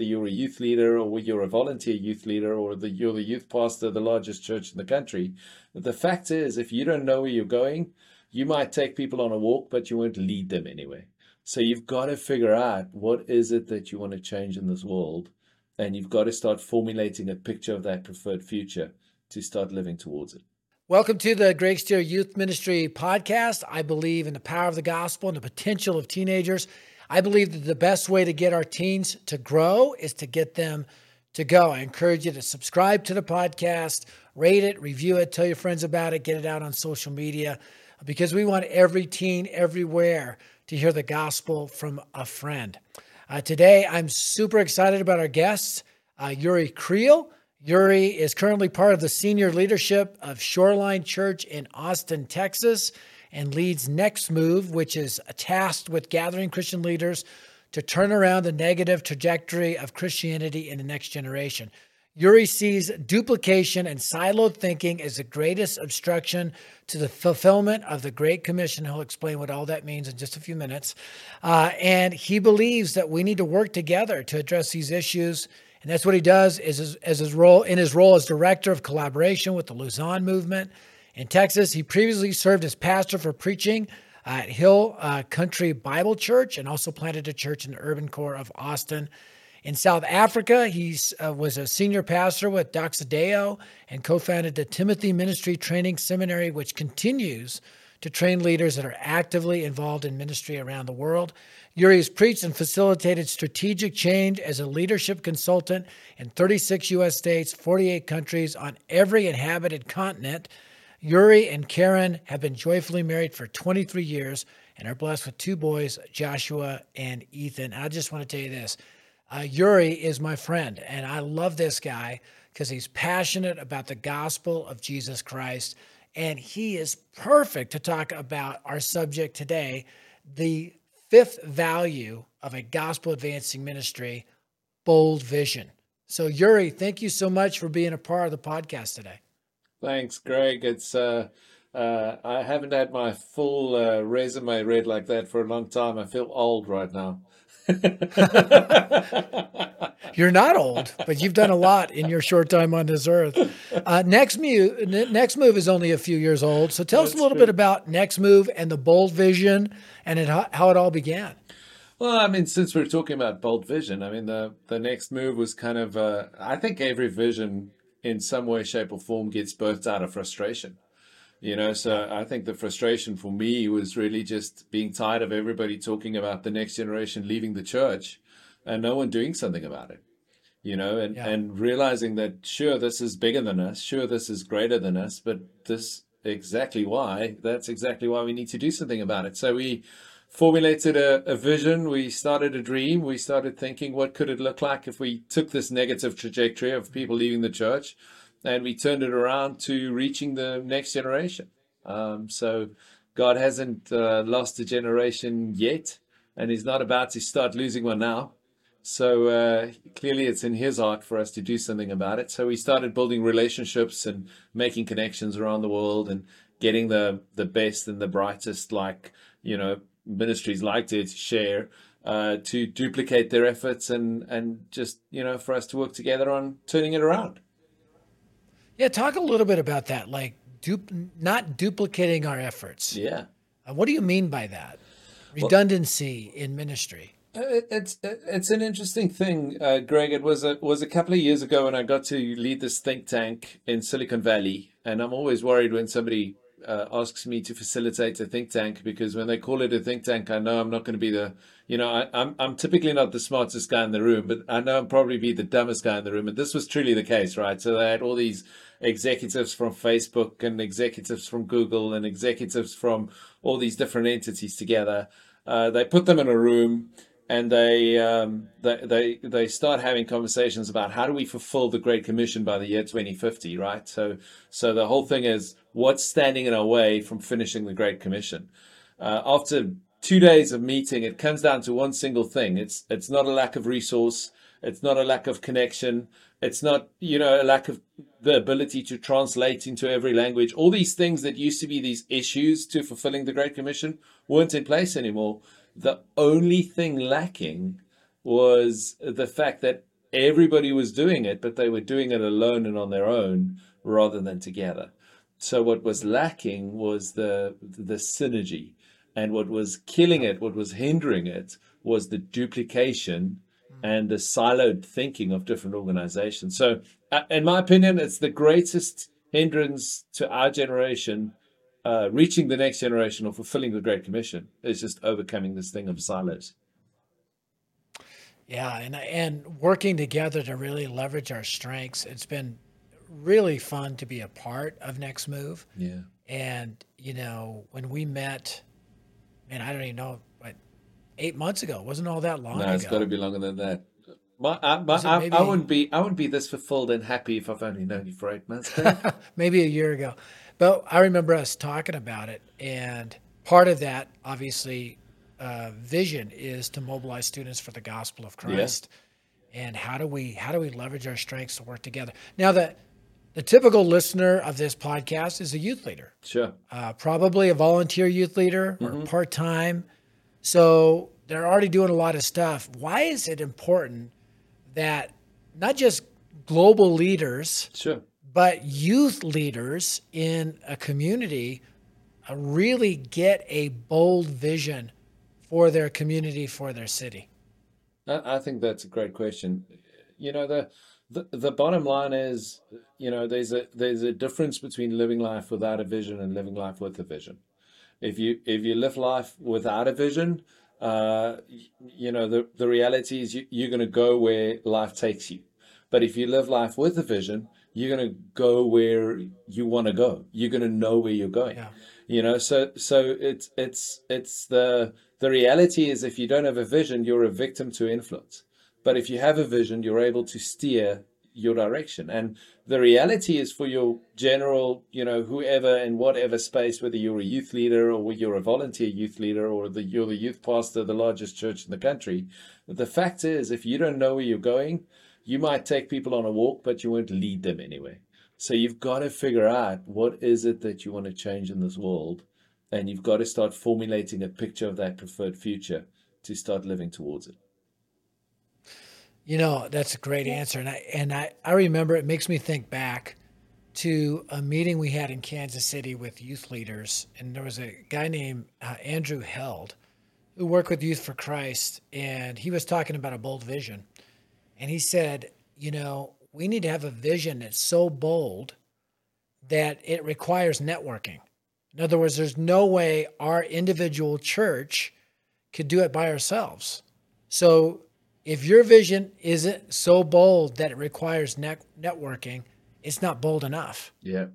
whether you're a youth leader or you're a volunteer youth leader or the, you're the youth pastor of the largest church in the country. The fact is, if you don't know where you're going, you might take people on a walk, but you won't lead them anywhere. So you've got to figure out what is it that you want to change in this world, and you've got to start formulating a picture of that preferred future to start living towards it. Welcome to the Greg Stier Youth Ministry podcast. I believe in the power of the gospel and the potential of teenagers. I believe that the best way to get our teens to grow is to get them to go. I encourage you to subscribe to the podcast, rate it, review it, tell your friends about it, get it out on social media because we want every teen everywhere to hear the gospel from a friend. Uh, today, I'm super excited about our guests, uh, Jurie Kriel. Jurie is currently part of the senior leadership of Shoreline Church in Austin, Texas, and leads Next Move, which is tasked with gathering Christian leaders to turn around the negative trajectory of Christianity in the next generation. Jurie sees duplication and siloed thinking as the greatest obstruction to the fulfillment of the Great Commission. He'll explain what all that means in just a few minutes. Uh, and he believes that we need to work together to address these issues and that's what he does is as his role in his role as director of collaboration with the Lausanne movement in Texas. He previously served as pastor for preaching at Hill uh, Country Bible Church and also planted a church in the urban core of Austin. In South Africa, he uh, was a senior pastor with Doxa Deo and co founded the Timothy Ministry Training Seminary, which continues to train leaders that are actively involved in ministry around the world. Jurie has preached and facilitated strategic change as a leadership consultant in 36 U.S. states, 48 countries, on every inhabited continent. Jurie and Karen have been joyfully married for 23 years and are blessed with two boys, Joshua and Ethan. I just want to tell you this uh, Jurie is my friend, and I love this guy because he's passionate about the gospel of Jesus Christ. And he is perfect to talk about our subject today the fifth value of a gospel advancing ministry bold vision. So, Jurie, thank you so much for being a part of the podcast today. Thanks, Greg. It's uh, uh, I haven't had my full uh, resume read like that for a long time. I feel old right now. You're not old, but you've done a lot in your short time on this earth. Uh, next move, next move is only a few years old. So tell That's us a little true. bit about next move and the bold vision and it, how it all began. Well, I mean, since we're talking about bold vision, I mean, the the next move was kind of, uh, I think every vision in some way, shape, or form gets birthed out of frustration. You know, so I think the frustration for me was really just being tired of everybody talking about the next generation leaving the church and no one doing something about it. You know, and, yeah. and realizing that sure this is bigger than us, sure this is greater than us, but this exactly why that's exactly why we need to do something about it. So we formulated a, a vision, we started a dream, we started thinking what could it look like if we took this negative trajectory of people leaving the church and we turned it around to reaching the next generation. Um, so God hasn't uh, lost a generation yet, and He's not about to start losing one now. So uh, clearly, it's in His heart for us to do something about it. So we started building relationships and making connections around the world and getting the the best and the brightest, like you know, ministries like to share. Uh, to duplicate their efforts and and just you know for us to work together on turning it around. Yeah, talk a little bit about that, like not duplicating our efforts. Yeah. Uh, what do you mean by that? Redundancy well, in ministry. Uh, it's it's an interesting thing, uh, Greg. It was a was a couple of years ago when I got to lead this think tank in Silicon Valley, and I'm always worried when somebody uh, asks me to facilitate a think tank because when they call it a think tank, I know I'm not going to be the, you know, I, am I'm, I'm typically not the smartest guy in the room, but I know I'm probably be the dumbest guy in the room. And this was truly the case, right? So they had all these executives from Facebook and executives from Google and executives from all these different entities together. Uh, they put them in a room and they, um, they they they start having conversations about how do we fulfill the Great Commission by the year 2050, right? So so the whole thing is what's standing in our way from finishing the Great Commission. Uh, after two days of meeting, it comes down to one single thing. It's it's not a lack of resource. It's not a lack of connection. It's not you know a lack of the ability to translate into every language. All these things that used to be these issues to fulfilling the Great Commission weren't in place anymore. The only thing lacking was the fact that everybody was doing it, but they were doing it alone and on their own rather than together. So what was lacking was the the synergy, and what was killing it, what was hindering it, was the duplication and the siloed thinking of different organizations. So, uh, in my opinion, it's the greatest hindrance to our generation uh, reaching the next generation or fulfilling the Great Commission is just overcoming this thing of silos. Yeah, and and working together to really leverage our strengths. It's been really fun to be a part of Next Move. Yeah. And you know, when we met, man, I don't even know, what eight months ago. It wasn't all that long no, ago. it's got to be longer than that. My, I, my, I, maybe, I, wouldn't be I wouldn't be this fulfilled and happy if I've only known you for eight months. maybe a year ago, but I remember us talking about it, and part of that, obviously, uh, vision is to mobilize students for the gospel of Christ. Yeah. And how do we how do we leverage our strengths to work together? Now the the typical listener of this podcast is a youth leader. Sure. Uh, probably a volunteer youth leader or mm-hmm. part time. So they're already doing a lot of stuff. Why is it important that not just global leaders, sure. but youth leaders in a community uh, really get a bold vision for their community, for their city? I, I think that's a great question. You know, the, the the bottom line is, you know, there's a there's a difference between living life without a vision and living life with a vision. If you if you live life without a vision, uh, you know, the, the reality is you, you're going to go where life takes you. But if you live life with a vision, you're going to go where you want to go. You're going to know where you're going. Yeah. You know, so so it's it's it's the the reality is if you don't have a vision, you're a victim to influence. But if you have a vision, you're able to steer your direction. And the reality is for your general, you know, whoever in whatever space, whether you're a youth leader or you're a volunteer youth leader or the, you're the youth pastor of the largest church in the country, the fact is, if you don't know where you're going, you might take people on a walk, but you won't lead them anywhere. So you've got to figure out what is it that you want to change in this world. And you've got to start formulating a picture of that preferred future to start living towards it. You know, that's a great answer. And I and I, I remember it makes me think back to a meeting we had in Kansas City with youth leaders. And there was a guy named uh, Andrew Held who worked with Youth for Christ. And he was talking about a bold vision. And he said, you know, we need to have a vision that's so bold that it requires networking. In other words, there's no way our individual church could do it by ourselves. So if your vision isn't so bold that it requires net- networking, it's not bold enough. Yeah.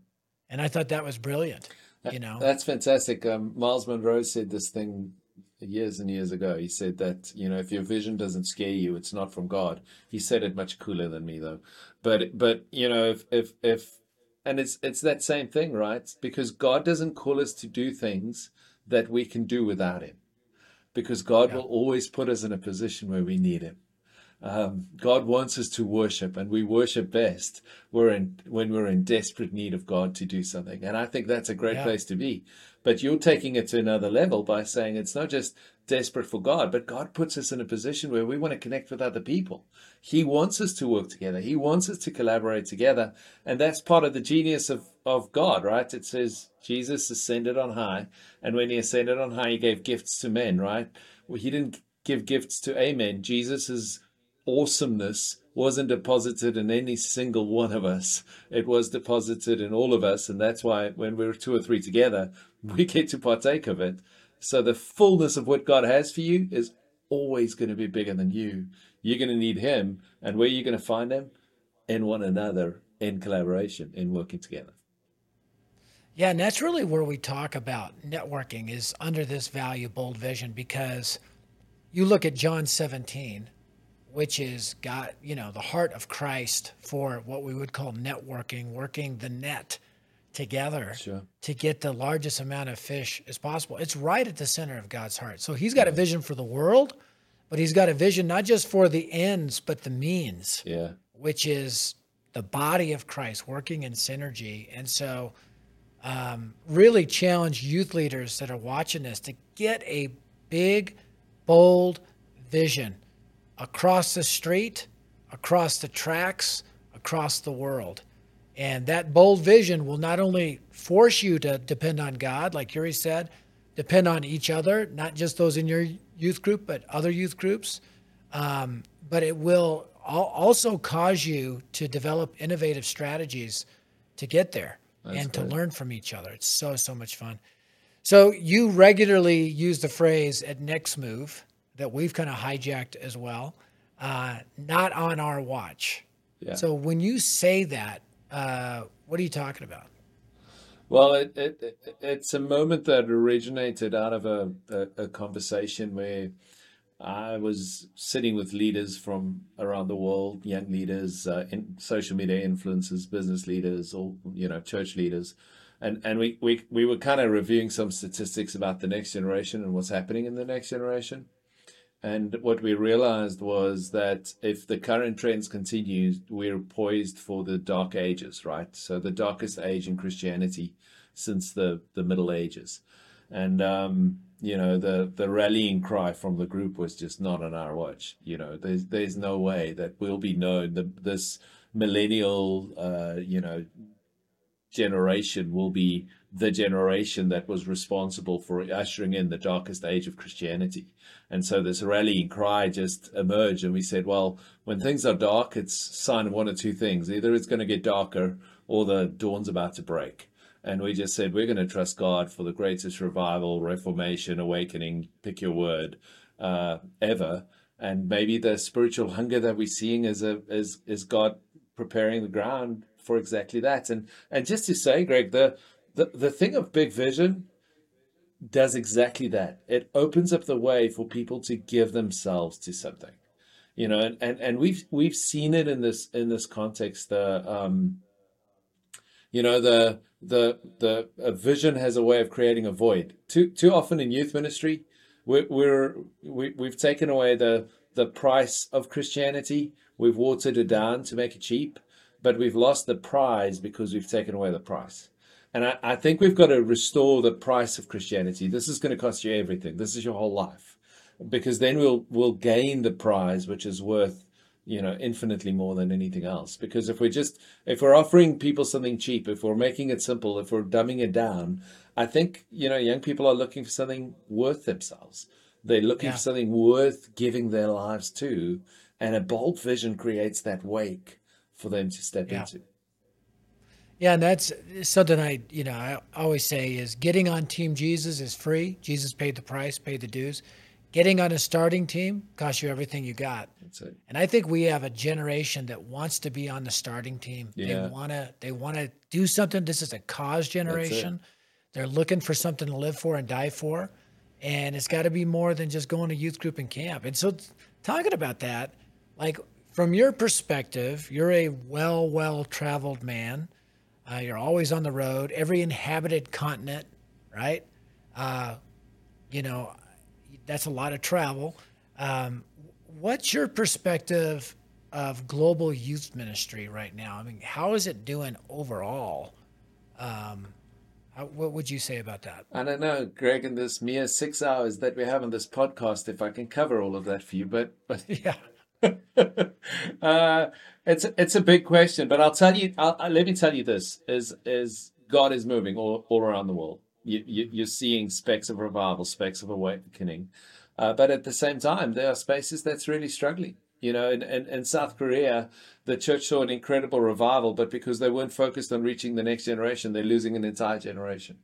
And I thought that was brilliant. You know, that's fantastic. Um, Myles Munroe said this thing years and years ago. He said that you know if your vision doesn't scare you, it's not from God. He said it much cooler than me though. But but you know if if if and it's it's that same thing, right? Because God doesn't call us to do things that we can do without Him because God yeah. will always put us in a position where we need Him. Um, God wants us to worship, and we worship best we're in, when we're in desperate need of God to do something. And I think that's a great yeah. place to be. But you're taking it to another level by saying it's not just desperate for God, but God puts us in a position where we want to connect with other people. He wants us to work together. He wants us to collaborate together. And that's part of the genius of, of God, right? It says Jesus ascended on high. And when he ascended on high, he gave gifts to men, right? Well, he didn't give gifts to amen. Jesus' awesomeness wasn't deposited in any single one of us. It was deposited in all of us. And that's why when we're two or three together, we get to partake of it. So the fullness of what God has for you is always going to be bigger than you. You're going to need Him. And where are you going to find Him? In one another, in collaboration, in working together. Yeah, and that's really where we talk about networking is under this value bold vision because you look at John 17, which is got, you know, the heart of Christ for what we would call networking, working the net together sure. to get the largest amount of fish as possible. It's right at the center of God's heart. So he's got a vision for the world, but he's got a vision not just for the ends, but the means. Yeah. Which is the body of Christ working in synergy. And so um, really challenge youth leaders that are watching this to get a big, bold vision across the street across the tracks, across the world. And that bold vision will not only force you to depend on God, like Jurie said, depend on each other, not just those in your youth group, but other youth groups. Um, but it will also cause you to develop innovative strategies to get there That's and to learn from each other. It's so, so much fun. So you regularly use the phrase at next move that we've kind of hijacked as well, uh, not on our watch. Yeah. So when you say that, uh, what are you talking about? Well, it, it, it's a moment that originated out of a, a, a, conversation where I was sitting with leaders from around the world, young leaders, uh, in social media influencers, business leaders, or you know, church leaders, and and we we we were kind of reviewing some statistics about the next generation and what's happening in the next generation. And what we realized was that if the current trends continue, we're poised for the dark ages, right? So the darkest age in Christianity since the, the Middle Ages. And, um, you know, the, the rallying cry from the group was just not on our watch. You know, there's, there's no way that we'll be known. The, this millennial, uh, you know, generation will be the generation that was responsible for ushering in the darkest age of Christianity. And so this rallying cry just emerged, and we said, well, when things are dark, it's sign of one or two things. Either it's going to get darker or the dawn's about to break. And we just said, we're going to trust God for the greatest revival, reformation, awakening, pick your word, uh, ever. And maybe the spiritual hunger that we're seeing is, a, is, is God preparing the ground for exactly that. And, and just to say, Greg, the, the, the thing of big vision does exactly that. It opens up the way for people to give themselves to something. You know, and, and, and we've we've seen it in this in this context. The um, you know the the the a vision has a way of creating a void. Too too often in youth ministry, we're, we're we, we've taken away the the price of Christianity. We've watered it down to make it cheap, but we've lost the prize because we've taken away the price. And I, I think we've got to restore the price of Christianity. This is going to cost you everything. This is your whole life, because then we'll we'll gain the prize, which is worth you know infinitely more than anything else. Because if we're just if we're offering people something cheap, if we're making it simple, if we're dumbing it down, I think you know young people are looking for something worth themselves. They're looking yeah. for something worth giving their lives to, and a bold vision creates that wake for them to step yeah. into. Yeah, and that's something I, you know, I always say is getting on Team Jesus is free. Jesus paid the price, paid the dues. Getting on a starting team costs you everything you got. That's it. And I think we have a generation that wants to be on the starting team. Yeah. They want to they want to do something. This is a cause generation. They're looking for something to live for and die for. And it's got to be more than just going to youth group and camp. And so talking about that, like from your perspective, you're a well, well traveled man uh, you're always on the road, every inhabited continent, right? Uh, you know, that's a lot of travel. Um, what's your perspective of global youth ministry right now? I mean, how is it doing overall? Um, how, what would you say about that? I don't know, Greg, in this mere six hours that we have on this podcast, if I can cover all of that for you, but, but yeah. uh, it's it's a big question, but I'll tell you. I'll, let me tell you this: is is God is moving all, all around the world. You, you, you're seeing specks of revival, specks of awakening, uh, but at the same time, there are spaces that's really struggling. You know, in, in, in, South Korea, the church saw an incredible revival, but because they weren't focused on reaching the next generation, they're losing an entire generation.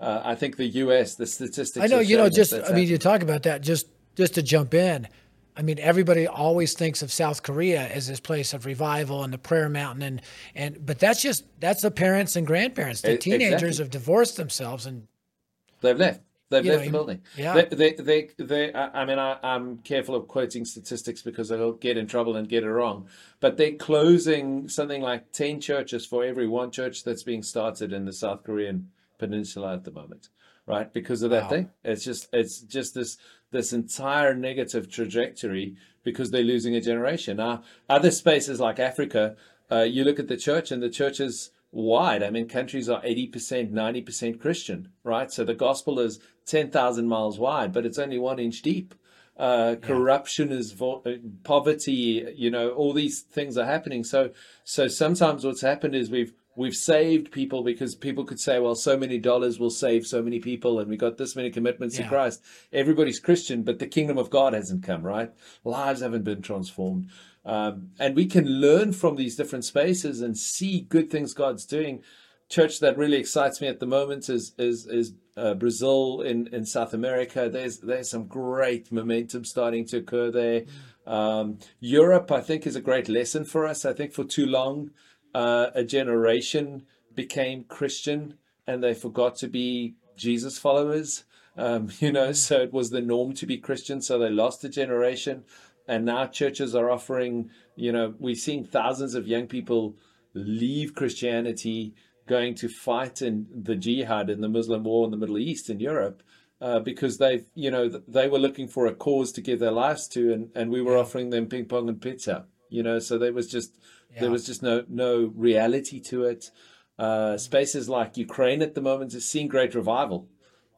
Uh, I think the U.S. the statistics. I know, you know, just I mean, you talk about that. Just just to jump in, I mean, everybody always thinks of South Korea as this place of revival and the prayer mountain, and and but that's just that's the parents and grandparents. The teenagers exactly. have divorced themselves and they've left. They've left know, the building. Yeah. They, they, they, they, I mean, I, am careful of quoting statistics because I'll get in trouble and get it wrong. But they're closing something like 10 churches for every one church that's being started in the South Korean peninsula at the moment right? Because of that wow. thing. It's just it's just this this entire negative trajectory because they're losing a generation. Now, other spaces like Africa, uh, you look at the church and the church is wide. I mean, countries are 80%, 90% Christian, right? So the gospel is 10,000 miles wide, but it's only one inch deep. Uh, corruption is vo- uh, poverty. You know, all these things are happening. So, so sometimes what's happened is we've we've saved people because people could say, well, so many dollars will save so many people, and we got this many commitments Yeah. to Christ. Everybody's Christian, but the kingdom of God hasn't come, right? Lives haven't been transformed. Um, and we can learn from these different spaces and see good things God's doing. Church that really excites me at the moment is is is uh, Brazil in, in South America. There's there's some great momentum starting to occur there. Um, Europe, I think, is a great lesson for us. I think for too long, uh, a generation became Christian and they forgot to be Jesus followers. Um, you know, so it was the norm to be Christian, so they lost a generation. And now churches are offering, you know, we've seen thousands of young people leave Christianity, going to fight in the jihad in the Muslim war in the Middle East in Europe. Uh, because they've, you know, they were looking for a cause to give their lives to, and, and we were offering them ping pong and pizza, you know. So there was just Yeah. there was just no no reality to it. Uh, spaces like Ukraine at the moment is seeing great revival.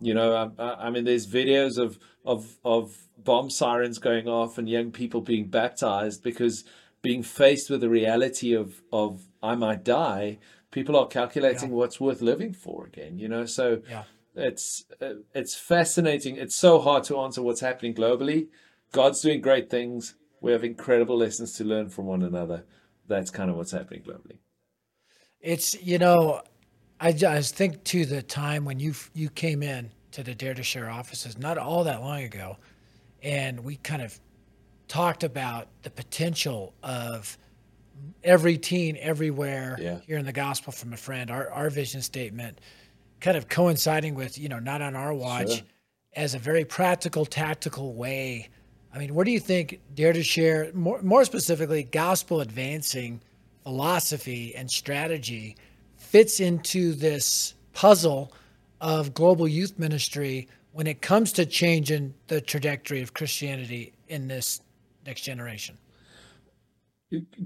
You know, I, I I mean, there's videos of of of bomb sirens going off and young people being baptized because being faced with the reality of of I might die, people are calculating what's worth living for again. You know, so Yeah. it's uh, it's fascinating. It's so hard to answer what's happening globally. God's doing great things. We have incredible lessons to learn from one another. That's kind of what's happening globally. It's you know, I just think to the time when you you came in to the Dare to Share offices not all that long ago, and we kind of talked about the potential of every teen everywhere Yeah. hearing the gospel from a friend. Our our vision statement, kind of coinciding with you know not on our watch, Sure. as a very practical, tactical way. I mean, where do you think Dare to Share, more, more specifically, gospel advancing philosophy and strategy fits into this puzzle of global youth ministry when it comes to changing the trajectory of Christianity in this next generation?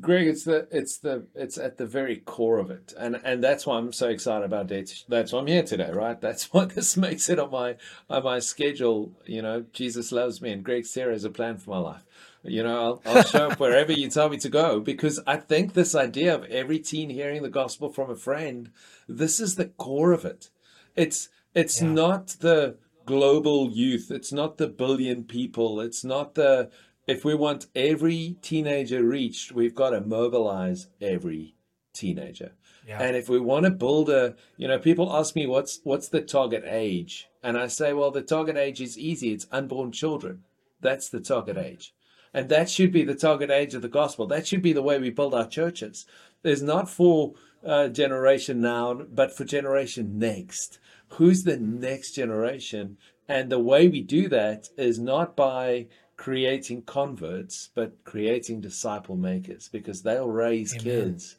Greg, it's the it's the it's at the very core of it, and and that's why I'm so excited about. That's why I'm here today, right? That's why this makes it on my on my schedule. You know, Jesus loves me, and Greg Stier has a plan for my life. You know, I'll, I'll show up wherever you tell me to go because I think this idea of every teen hearing the gospel from a friend, this is the core of it. It's it's Yeah. not the global youth. It's not the billion people. It's not the if we want every teenager reached, we've got to mobilize every teenager. Yeah. And if we want to build a, you know, people ask me what's what's the target age, and I say, well, the target age is easy. It's unborn children. That's the target age, and that should be the target age of the gospel. That should be the way we build our churches. There's not for uh, generation now, but for generation next. Who's the next generation? And the way we do that is not by creating converts, but creating disciple makers, because they'll raise Amen. kids.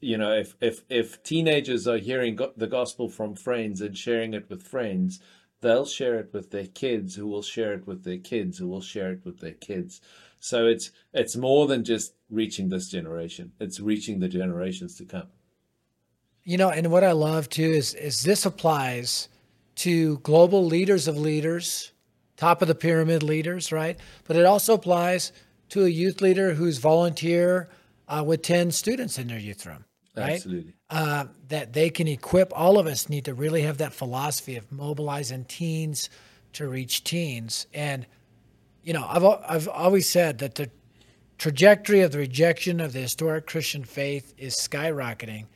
You know if if if teenagers are hearing go- the gospel from friends and sharing it with friends they'll share it with their kids who will share it with their kids who will share it with their kids. So it's it's more than just reaching this generation. It's reaching the generations to come. You know, and what I love too is is this applies to global leaders of leaders, top of the pyramid leaders, right? But it also applies to a youth leader who's volunteer uh, with ten students in their youth room, right? absolutely uh, that they can equip. All of us need to really have that philosophy of mobilizing teens to reach teens. And you know, I've I've always said that the trajectory of the rejection of the historic Christian faith is skyrocketing,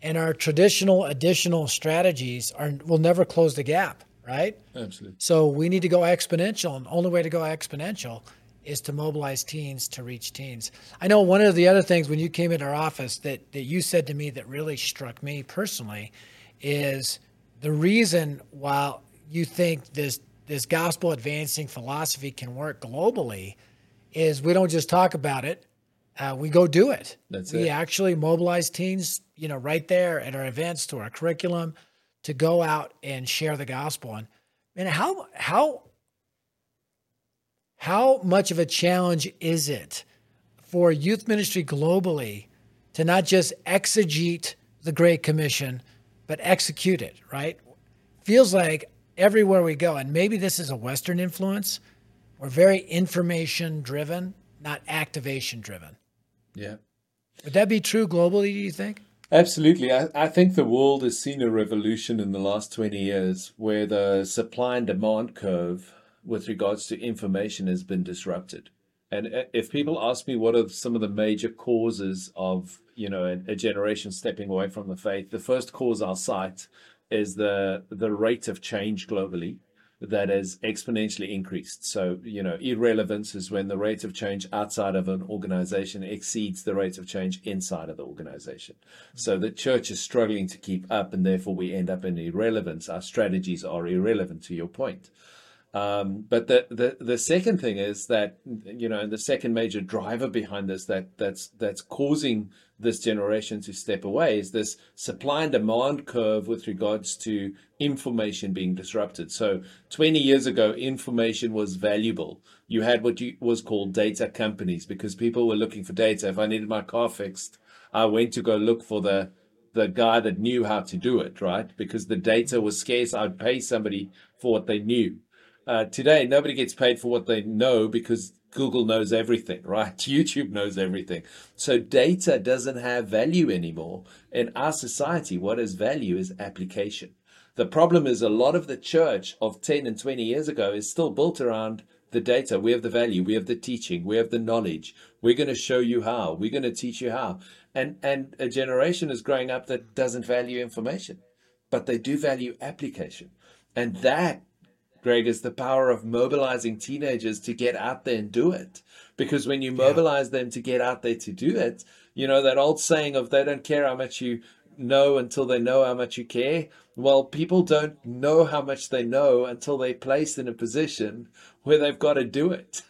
and our traditional additional strategies are will never close the gap, right? absolutely So we need to go exponential, and the only way to go exponential is to mobilize teens to reach teens. I know one of the other things when you came into our office that, that you said to me that really struck me personally is the reason why you think this this gospel advancing philosophy can work globally is we don't just talk about it, uh, we go do it. That's we it. actually mobilize teens, you know, right there at our events to our curriculum to go out and share the gospel. And man, how how how much of a challenge is it for youth ministry globally to not just exegete the Great Commission, but execute it, right? Feels like everywhere we go, and maybe this is a Western influence, We're very information driven, not activation driven. Yeah. Would that be true globally, do you think? Absolutely. I, I think the world has seen a revolution in the last 20 years where the supply and demand curve with regards to information has been disrupted. And uh, if people ask me what are some of the major causes of, you know, a, a generation stepping away from the faith, the first cause I'll cite is the the rate of change globally that has exponentially increased. So, you know, irrelevance is when the rate of change outside of an organization exceeds the rate of change inside of the organization. So the church is struggling to keep up, and therefore we end up in irrelevance. Our strategies are irrelevant, to your point. Um, but the, the the second thing is that you know, and the second major driver behind this that that's that's causing this generation to step away is this supply and demand curve with regards to information being disrupted. So 20 years ago, information was valuable. You had what you, was called data companies because people were looking for data. If I needed my car fixed, I went to go look for the the guy that knew how to do it, right? Because the data was scarce. I'd pay somebody for what they knew. Uh, today, nobody gets paid for what they know because Google knows everything, right? YouTube knows everything. So data doesn't have value anymore. In our society, what has value is application. The problem is a lot of the church of 10 and 20 years ago is still built around the data. We have the value, we have the teaching, we have the knowledge. We're going to show you how. We're going to teach you how. And and a generation is growing up that doesn't value information, but they do value application. And that Greg, is the power of mobilizing teenagers to get out there and do it. Because when you mobilize yeah. them to get out there to do it, you know, that old saying of they don't care how much you know until they know how much you care. Well, people don't know how much they know until they're placed in a position where they've got to do it.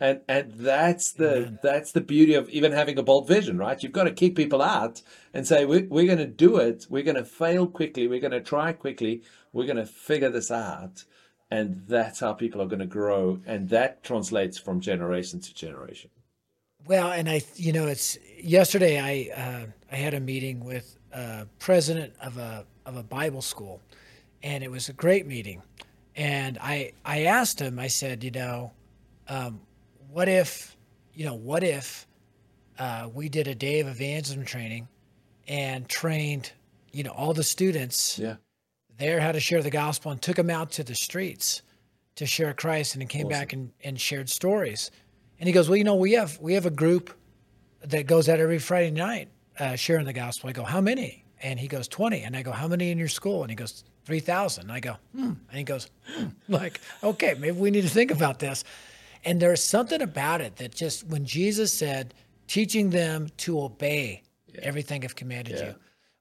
And and that's the that's the beauty of even having a bold vision, right? You've got to kick people out and say we're, we're going to do it. We're going to fail quickly. We're going to try quickly. We're going to figure this out and that's how people are going to grow and that translates from generation to generation. Well and i you know it's yesterday i uh, i had a meeting with a president of a of a bible school and it was a great meeting. And i i asked him i said you know um, what if you know what if uh, we did a day of evangelism training and trained you know all the students yeah there how to share the gospel and took them out to the streets to share Christ and he came awesome. back and, and shared stories. And he goes, Well, you know, we have we have a group that goes out every Friday night uh, sharing the gospel. I go, How many? And he goes, 20. And I go, How many in your school? And he goes, 3,000. I go, hmm. And he goes, hmm. like, okay, maybe we need to think about this. And there's something about it that just when Jesus said, teaching them to obey yeah. everything I've commanded yeah. you,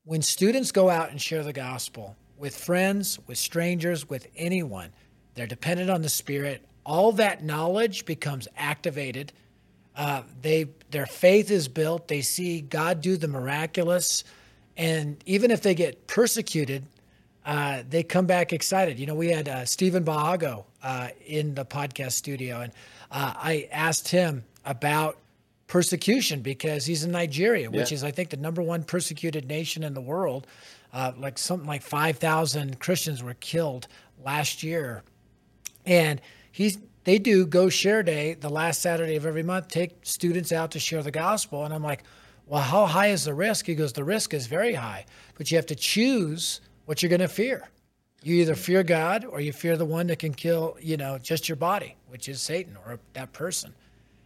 when students go out and share the gospel, with friends, with strangers, with anyone. They're dependent on the Spirit. All that knowledge becomes activated. Uh, they their faith is built. They see God do the miraculous, and even if they get persecuted, uh, they come back excited. You know, we had uh, Stephen Bahago uh, in the podcast studio, and uh, I asked him about persecution because he's in Nigeria, which yeah. is, I think, the number one persecuted nation in the world uh, like something like 5,000 Christians were killed last year. And he's they do Go Share Day the last Saturday of every month, take students out to share the gospel. And I'm like, well, how high is the risk? He goes, the risk is very high, but you have to choose what you're going to fear. You either fear God or you fear the one that can kill, you know, just your body, which is Satan or that person.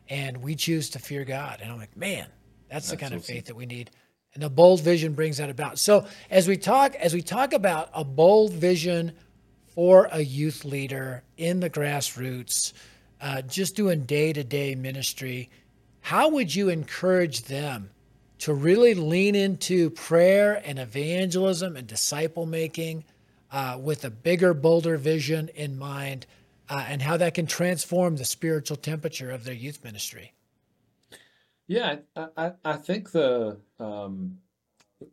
And we choose to fear God. And I'm like, man, that's, that's the kind awesome. of faith that we need and a bold vision brings that about. So as we talk as we talk about a bold vision for a youth leader in the grassroots uh, just doing day-to-day ministry how would you encourage them to really lean into prayer and evangelism and disciple making uh, with a bigger bolder vision in mind uh, and how that can transform the spiritual temperature of their youth ministry yeah, I, I, I think the um,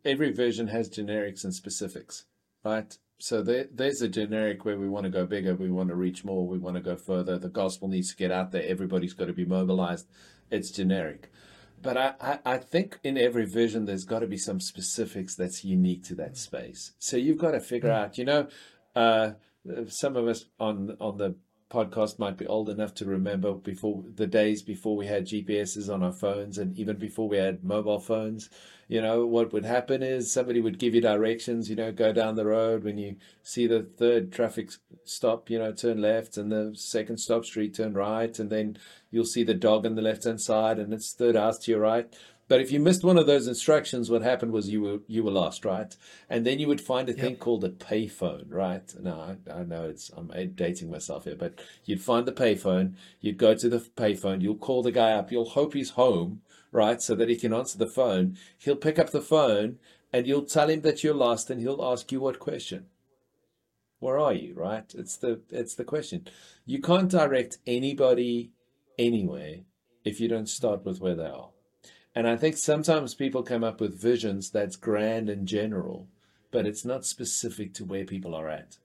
every version has generics and specifics, right? So there, there's a generic where we want to go bigger, we want to reach more, we want to go further. The gospel needs to get out there. Everybody's got to be mobilized. It's generic. But I, I, I think in every vision, there's got to be some specifics that's unique to that space. So you've got to figure mm. out, you know, uh, some of us on on the podcast might be old enough to remember before the days before we had GPSs on our phones and even before we had mobile phones. You know, what would happen is somebody would give you directions, you know, go down the road. When you see the third traffic stop, you know, turn left, and the second stop street, turn right. And then you'll see the dog on the left hand side, and it's third house to your right. But if you missed one of those instructions, what happened was you were you were lost, right? And then you would find a thing called a payphone, right? Now I, I know it's I'm dating myself here, but you'd find the payphone, you'd go to the payphone, you'll call the guy up, you'll hope he's home, right, so that he can answer the phone. He'll pick up the phone and you'll tell him that you're lost, and he'll ask you what question. Where are you, right? It's the it's the question. You can't direct anybody anywhere if you don't start with where they are. And I think sometimes people come up with visions that's grand and general, but it's not specific to where people are at.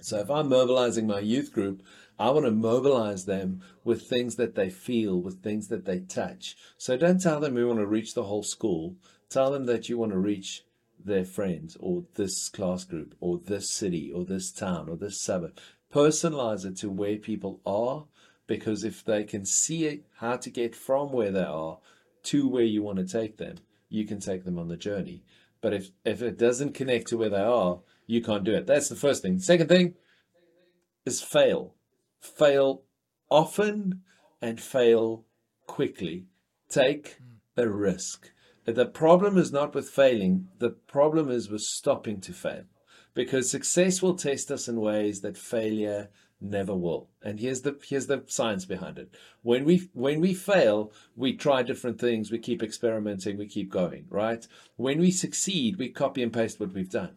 So if I'm mobilizing my youth group, I want to mobilize them with things that they feel, with things that they touch. So don't tell them we want to reach the whole school. Tell them that you want to reach their friends or this class group or this city or this town or this suburb. Personalize it to where people are because if they can see how to get from where they are to where you want to take them, you can take them on the journey. But if, if it doesn't connect to where they are, you can't do it. That's the first thing. Second thing is fail. Fail often and fail quickly. Take a risk. The problem is not with failing, the problem is with stopping to fail. Because success will test us in ways that failure never will. And here's the here's the science behind it. When we when we fail, we try different things, we keep experimenting, we keep going, right? When we succeed, we copy and paste what we've done.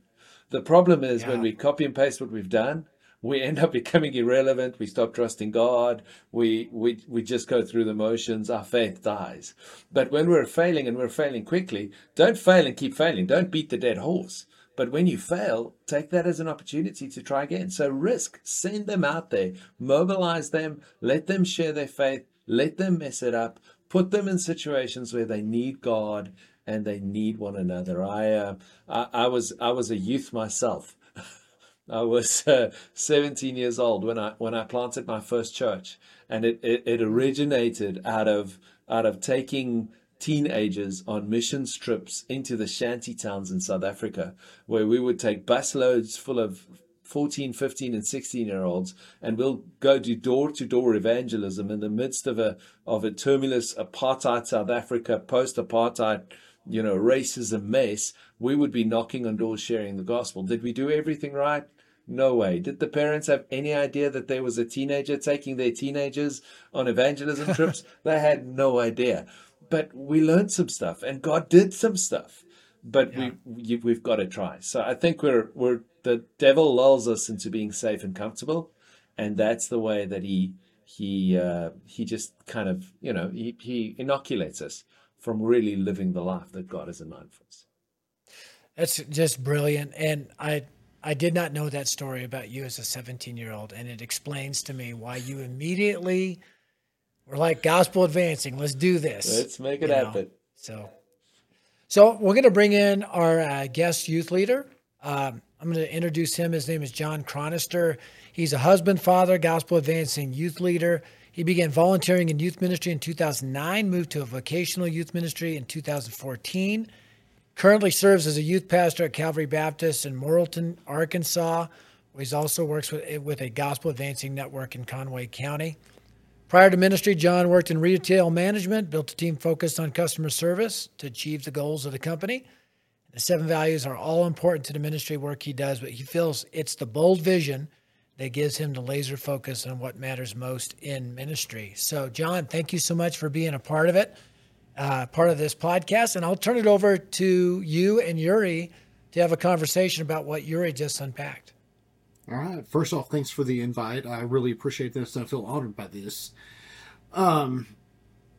The problem is yeah. when we copy and paste what we've done, we end up becoming irrelevant. We stop trusting God. We, we, we just go through the motions. Our faith dies. But when we're failing and we're failing quickly, don't fail and keep failing. Don't beat the dead horse. But when you fail, take that as an opportunity to try again. So risk, send them out there, mobilize them, let them share their faith, let them mess it up, put them in situations where they need God and they need one another. I, uh, I, I, was I was a youth myself. I was uh, 17 years old when I when I planted my first church, and it, it, it originated out of out of taking teenagers on missions trips into the shanty towns in South Africa, where we would take busloads full of 14, 15, and 16 year olds, and we'll go do door to door evangelism in the midst of a of a tumultuous apartheid South Africa, post apartheid, you know, racism mess. We would be knocking on doors sharing the gospel. Did we do everything right? No way. Did the parents have any idea that there was a teenager taking their teenagers on evangelism trips? they had no idea but we learned some stuff and God did some stuff. But yeah. we we've got to try. So I think we're we're the devil lulls us into being safe and comfortable, and that's the way that he he uh, he just kind of you know he, he inoculates us from really living the life that God has in mind for us. That's just brilliant, and I I did not know that story about you as a 17 year old, and it explains to me why you immediately we're like gospel advancing. Let's do this. Let's make it happen. So, so we're going to bring in our uh, guest youth leader. Um, I'm going to introduce him. His name is John Chronister. He's a husband, father, gospel advancing youth leader. He began volunteering in youth ministry in 2009, moved to a vocational youth ministry in 2014. Currently serves as a youth pastor at Calvary Baptist in Morrilton, Arkansas. He also works with, with a gospel advancing network in Conway County. Prior to ministry, John worked in retail management, built a team focused on customer service to achieve the goals of the company. The seven values are all important to the ministry work he does, but he feels it's the bold vision that gives him the laser focus on what matters most in ministry. So, John, thank you so much for being a part of it, uh, part of this podcast. And I'll turn it over to you and Jurie to have a conversation about what Jurie just unpacked. All right. First off, thanks for the invite. I really appreciate this. I feel honored by this. Um,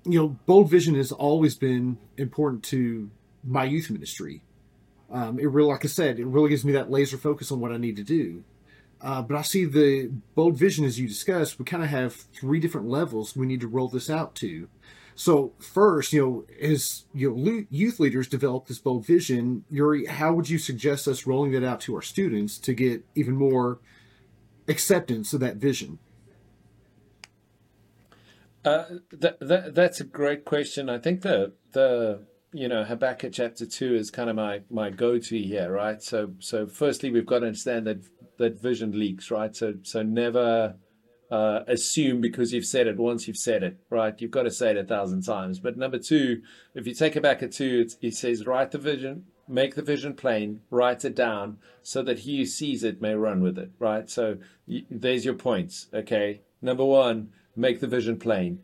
you know, bold vision has always been important to my youth ministry. Um, it really, like I said, it really gives me that laser focus on what I need to do. Uh, but I see the bold vision, as you discussed, we kind of have three different levels we need to roll this out to. So first, you know, as you know, youth leaders develop this bold vision, Jurie, how would you suggest us rolling that out to our students to get even more acceptance of that vision? Uh, that, that that's a great question. I think the the you know Habakkuk chapter two is kind of my my go to here, right? So so firstly, we've got to understand that that vision leaks, right? So so never uh, assume because you've said it once, you've said it, right? You've got to say it a thousand times. But number two, if you take it back at two, it says write the vision, make the vision plain, write it down, so that he who sees it may run with it, right? So there's your points, okay? Number one make the vision plain.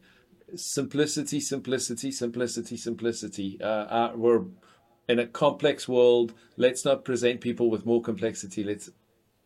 Simplicity, simplicity, simplicity, simplicity. Uh, uh, we're in a complex world. Let's not present people with more complexity. Let's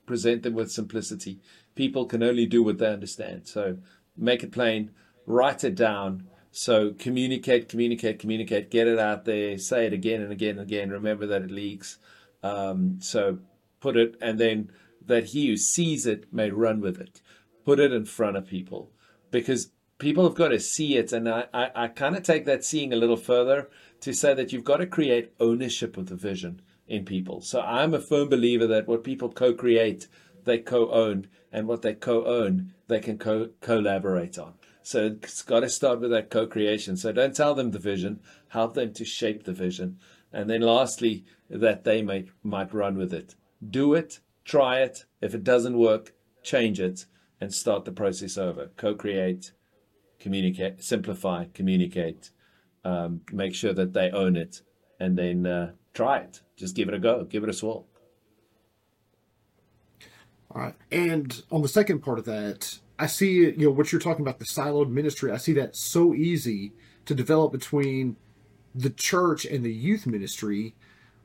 present them with simplicity. People can only do what they understand. So make it plain, write it down. So communicate, communicate, communicate, get it out there, say it again and again and again. Remember that it leaks. Um, so put it, and then that he who sees it may run with it. Put it in front of people because people have got to see it. And I, I, I kind of take that seeing a little further to say that you've got to create ownership of the vision in people. So I'm a firm believer that what people co create, they co own, and what they co own, they can co collaborate on. So it's got to start with that co creation. So don't tell them the vision, help them to shape the vision. And then lastly, that they might, might run with it. Do it, try it. If it doesn't work, change it and start the process over. Co-create, communicate, simplify, communicate, um, make sure that they own it, and then uh, try it. Just give it a go. Give it a swirl. All right. And on the second part of that, I see you know what you're talking about the siloed ministry. I see that so easy to develop between the church and the youth ministry.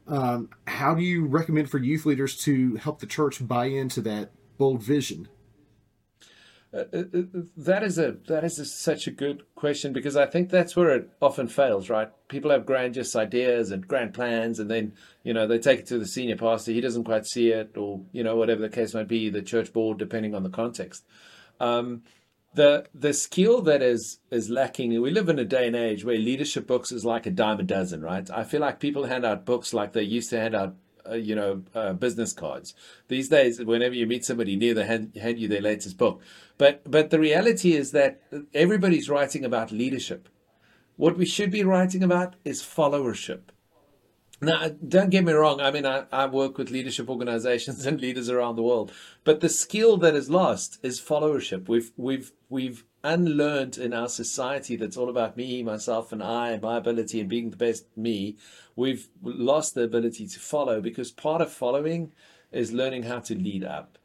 Um, how do you recommend for youth leaders to help the church buy into that bold vision? That is a that is a, such a good question because I think that's where it often fails, right? People have grandiose ideas and grand plans, and then you know they take it to the senior pastor. He doesn't quite see it, or you know whatever the case might be, the church board, depending on the context. Um, the the skill that is is lacking. We live in a day and age where leadership books is like a dime a dozen, right? I feel like people hand out books like they used to hand out uh, you know, uh, business cards. These days, whenever you meet somebody new, they hand, hand you their latest book. But but the reality is that everybody's writing about leadership. What we should be writing about is followership. Now, don't get me wrong. I mean, I, I work with leadership organizations and leaders around the world, but the skill that is lost is followership. We've we've we've unlearned in our society that's all about me, myself, and I, my ability and being the best me, we've lost the ability to follow because part of following is learning how to lead up.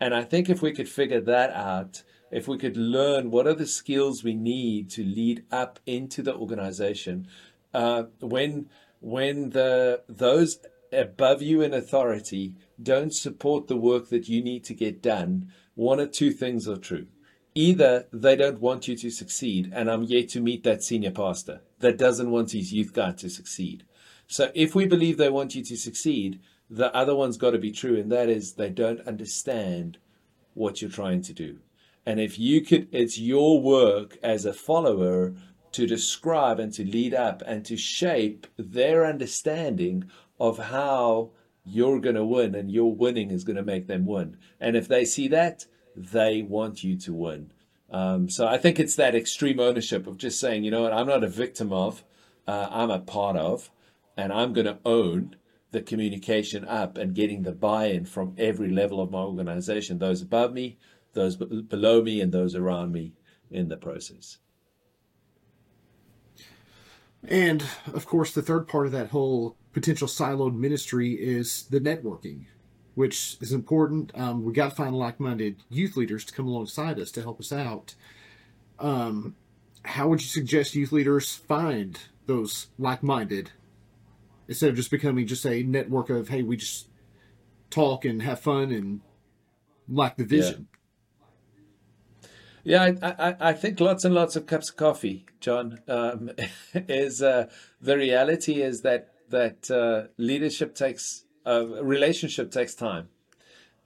And I think if we could figure that out, if we could learn what are the skills we need to lead up into the organization, uh, when when the those above you in authority don't support the work that you need to get done, one or two things are true either they don't want you to succeed, and I'm yet to meet that senior pastor that doesn't want his youth guy to succeed. So if we believe they want you to succeed, the other one's got to be true, and that is they don't understand what you're trying to do. And if you could, it's your work as a follower to describe and to lead up and to shape their understanding of how you're going to win and your winning is going to make them win. And if they see that, they want you to win. Um, so I think it's that extreme ownership of just saying, you know what, I'm not a victim of, uh, I'm a part of, and I'm going to own the communication up and getting the buy-in from every level of my organization, those above me, those b- below me, and those around me in the process. And of course, the third part of that whole potential siloed ministry is the networking which is important. Um, we got to find like-minded youth leaders to come alongside us to help us out. Um, how would you suggest youth leaders find those like-minded instead of just becoming just a network of hey, we just talk and have fun and like the vision? Yeah, yeah I, I, I, think lots and lots of cups of coffee, John. Um, is uh, the reality is that that uh, leadership takes a relationship takes time.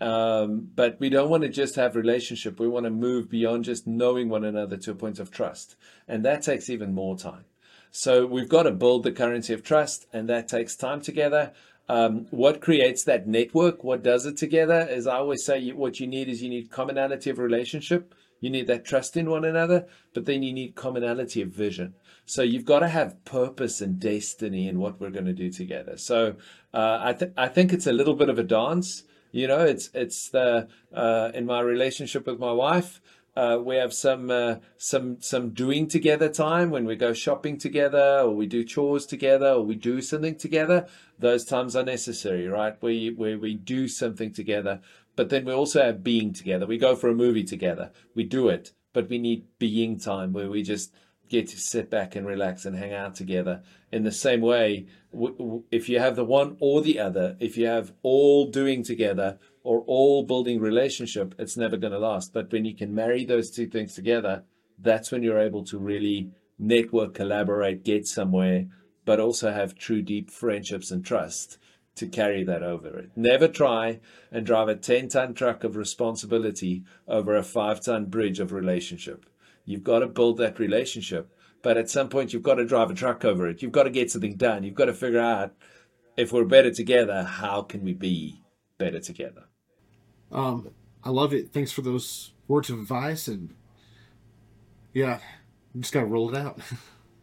Um, but we don't want to just have relationship. We want to move beyond just knowing one another to a point of trust. And that takes even more time. So we've got to build the currency of trust, and that takes time together. Um, what creates that network? What does it together? As I always say, what you need is you need commonality of relationship. You need that trust in one another, but then you need commonality of vision. So you've got to have purpose and destiny in what we're going to do together. So uh, I think I think it's a little bit of a dance. You know, it's it's the uh, in my relationship with my wife. Uh, we have some uh, some some doing together time when we go shopping together, or we do chores together, or we do something together. Those times are necessary, right? We where we do something together, but then we also have being together. We go for a movie together. We do it, but we need being time where we just get to sit back and relax and hang out together. In the same way, w- w- if you have the one or the other, if you have all doing together or all building relationship, it's never going to last. But when you can marry those two things together, that's when you're able to really network, collaborate, get somewhere, but also have true deep friendships and trust to carry that over it. Never try and drive a 10 ton truck of responsibility over a five ton bridge of relationship. You've got to build that relationship. But at some point, you've got to drive a truck over it. You've got to get something done. You've got to figure out if we're better together, how can we be better together? Um, I love it. Thanks for those words of advice. And yeah, I'm just got to roll it out.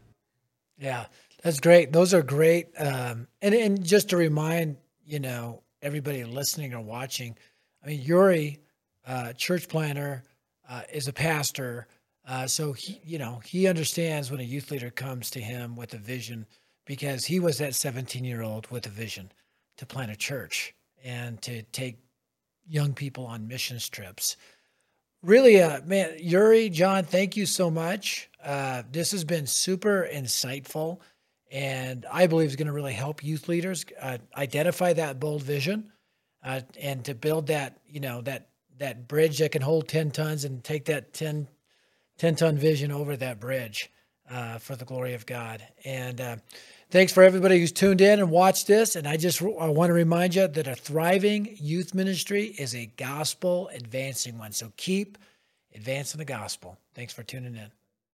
yeah, that's great. Those are great. Um, and, and just to remind, you know, everybody listening or watching, I mean, Jurie, uh, church planter, uh, is a pastor. Uh, so he, you know, he understands when a youth leader comes to him with a vision because he was that 17 year old with a vision to plant a church and to take young people on missions trips. Really, uh, man, Jurie, John, thank you so much. Uh, this has been super insightful, and I believe is going to really help youth leaders uh, identify that bold vision, uh, and to build that, you know, that that bridge that can hold 10 tons and take that 10, 10 ton vision over that bridge uh, for the glory of God. And uh, Thanks for everybody who's tuned in and watched this. And I just I want to remind you that a thriving youth ministry is a gospel advancing one. So keep advancing the gospel. Thanks for tuning in.